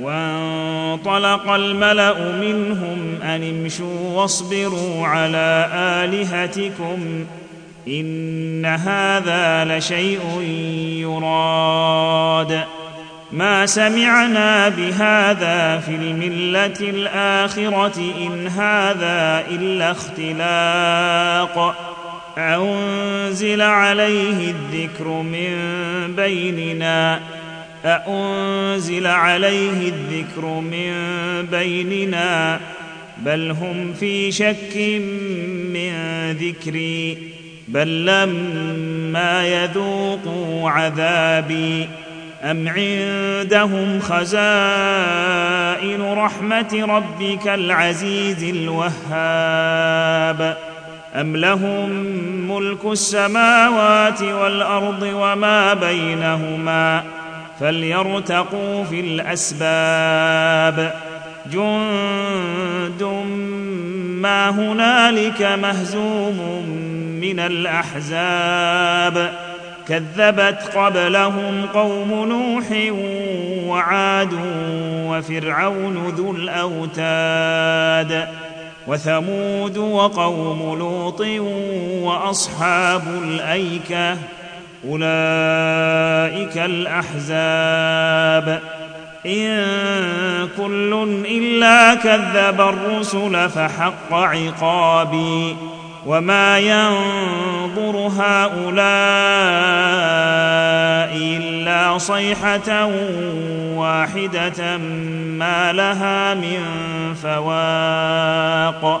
وانطلق الملأ منهم أن امشوا واصبروا على آلهتكم إن هذا لشيء يراد. ما سمعنا بهذا في الملة الآخرة إن هذا إلا اختلاق. أنزل عليه الذكر من بيننا. أأنزل عليه الذكر من بيننا بل هم في شك من ذكري بل لما يذوقوا عذابي أم عندهم خزائن رحمة ربك العزيز الوهاب أم لهم ملك السماوات والأرض وما بينهما ۖ فليرتقوا في الأسباب. جند ما هنالك مهزوم من الأحزاب. كذبت قبلهم قوم نوح وعاد وفرعون ذو الأوتاد وثمود وقوم لوط وأصحاب الأيكة. أولئك الأحزاب. إن كل إلا كذب الرسل فحق عقابي. وما ينظر هؤلاء إلا صيحة واحدة ما لها من فواق.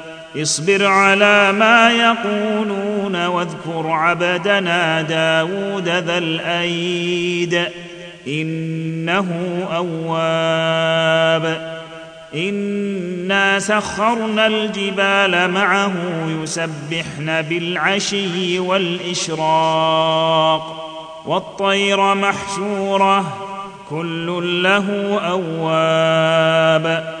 اصبر على ما يقولون واذكر عبدنا داود ذا الأيد. إنه أواب. إنا سخرنا الجبال معه يسبحن بالعشي والإشراق. والطير محشوره. كل له أواب.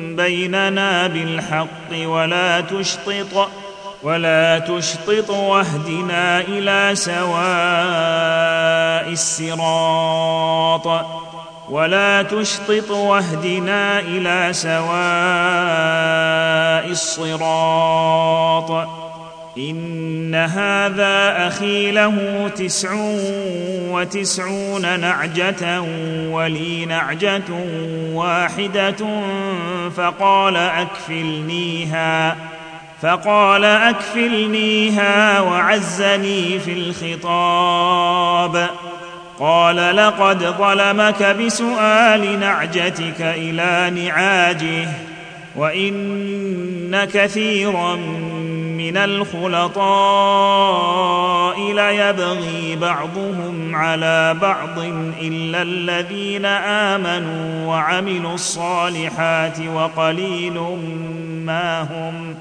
بيننا بالحق ولا تشطط ولا تشطط واهدنا إلى سواء الصراط ولا تشطط واهدنا إلى سواء الصراط. إن هذا أخي له تسع وتسعون نعجة ولي نعجة واحدة فقال أكفلنيها فقال أكفلنيها وعزني في الخطاب. قال لقد ظلمك بسؤال نعجتك إلى نعاجه وإن كثيرا من الخلطاء ليبغي بعضهم على بعض إلا الذين آمنوا وعملوا الصالحات وقليل ما هم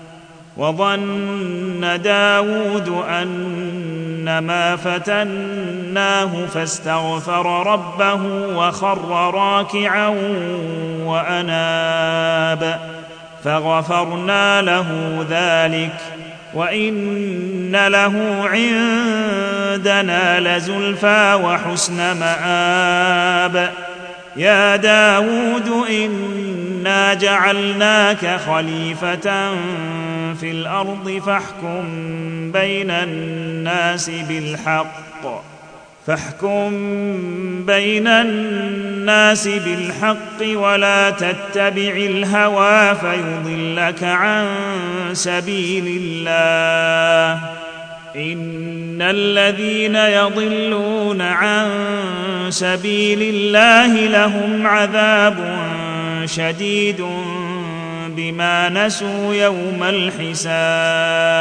وظن داود انما فتناه فاستغفر ربه وخر راكعا وأناب فغفرنا له ذلك وان له عندنا لزلفى وحسن مآب يا داود انا جعلناك خليفه في الأرض فاحكم بين الناس بالحق فاحكم بين الناس بالحق ولا تتبع الهوى فيضلك عن سبيل الله. إن الذين يضلون عن سبيل الله لهم عذاب شديد بما نسوا يوم الحساب.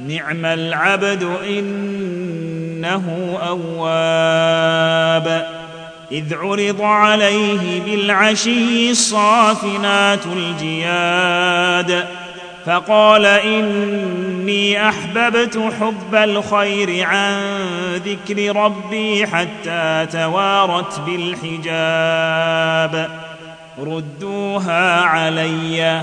نعم العبد إنه أواب. إذ عرض عليه بالعشي الصافنات الجياد. فقال إني أحببت حب الخير عن ذكر ربي حتى توارت بالحجاب. ردوها عليّ.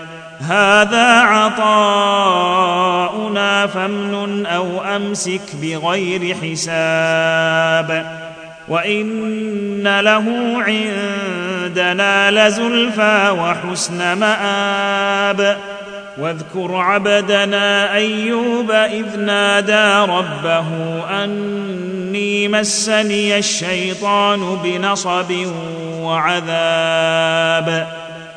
هذا عطاؤنا فامنن أو أمسك بغير حساب وإن له عندنا لزلفى وحسن مآب واذكر عبدنا أيوب إذ نادى ربه أني مسني الشيطان بنصب وعذاب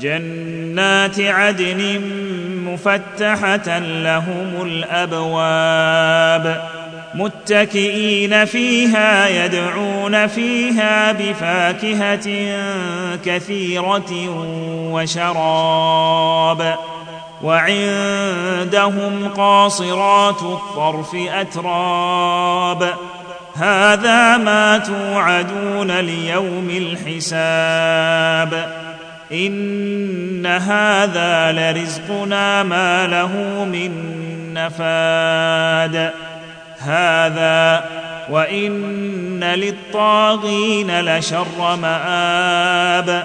جنات عدن مفتحة لهم الأبواب متكئين فيها يدعون فيها بفاكهة كثيرة وشراب وعندهم قاصرات الطرف أتراب هذا ما توعدون ليوم الحساب ان هذا لرزقنا ما له من نفاد هذا وان للطاغين لشر مآب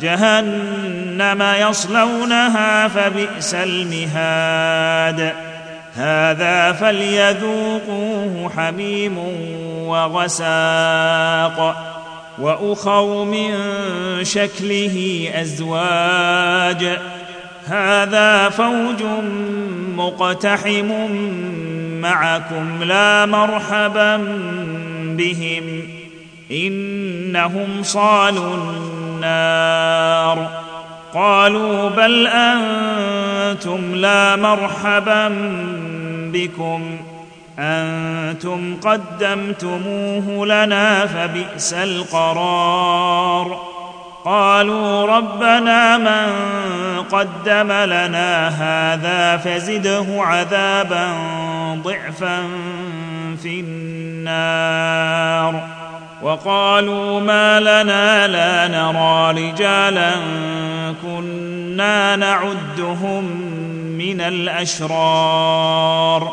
جهنم يصلونها فبئس المهاد هذا فليذوقوه حميم وغساق وأخر من شكله أزواج. هذا فوج مقتحم معكم لا مرحبا بهم. إنهم صالوا النار. قالوا بل أنتم لا مرحبا بكم. أنتم قدمتموه لنا فبئس القرار. قالوا ربنا من قدم لنا هذا فزده عذابا ضعفا في النار. وقالوا ما لنا لا نرى رجالا كنا نعدهم من الأشرار.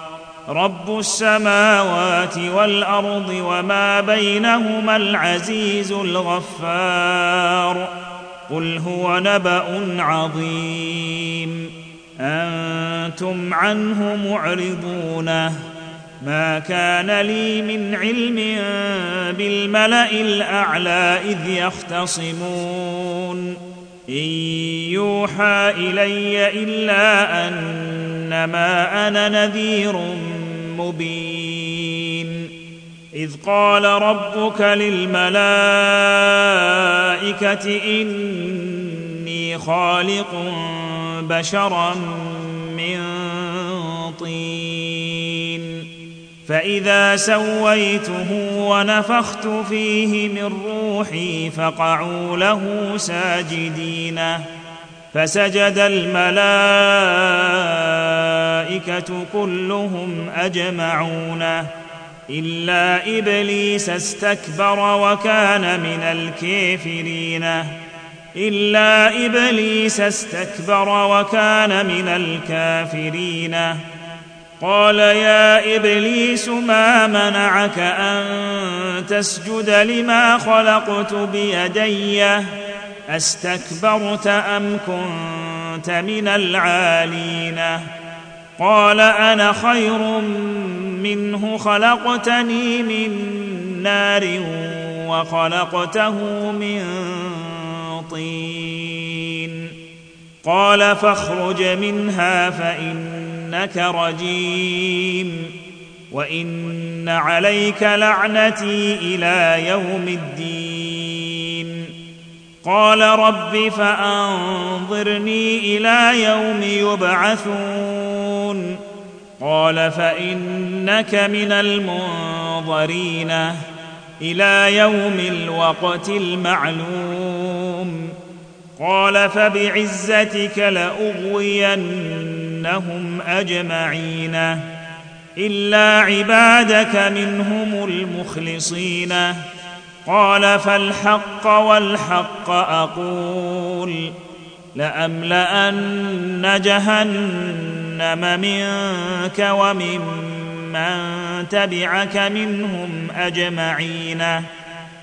رب السماوات والأرض وما بينهما العزيز الغفار. قل هو نبأ عظيم. أنتم عنه معرضون ما كان لي من علم بالملأ الأعلى إذ يختصمون. إن يوحى إلي إلا أنما أنا نذير مبين. إذ قال ربك للملائكة إني خالق بشرا من طين. فإذا سويته ونفخت فيه من روحي فقعوا له ساجدين. فسجد الملائكة كلهم أجمعون. إلا إبليس استكبر وكان من الكافرين. إلا إبليس استكبر وكان من الكافرين. قال يا إبليس ما منعك أن تسجد لما خلقت بيدي؟ أستكبرت أم كنت من العالين؟ قال أنا خير منه خلقتني من نار وخلقته من طين. قال فاخرج منها فانك رجيم. وإن عليك لعنتي إلى يوم الدين. قال رب فأنظرني إلى يوم يبعثون. قال فإنك من المنظرين إلى يوم الوقت المعلوم. قال فبعزتك لاغوينهم أجمعين إلا عبادك منهم المخلصين قال فالحق والحق أقول لأملأن جهنم منك وممن تبعك منهم أجمعين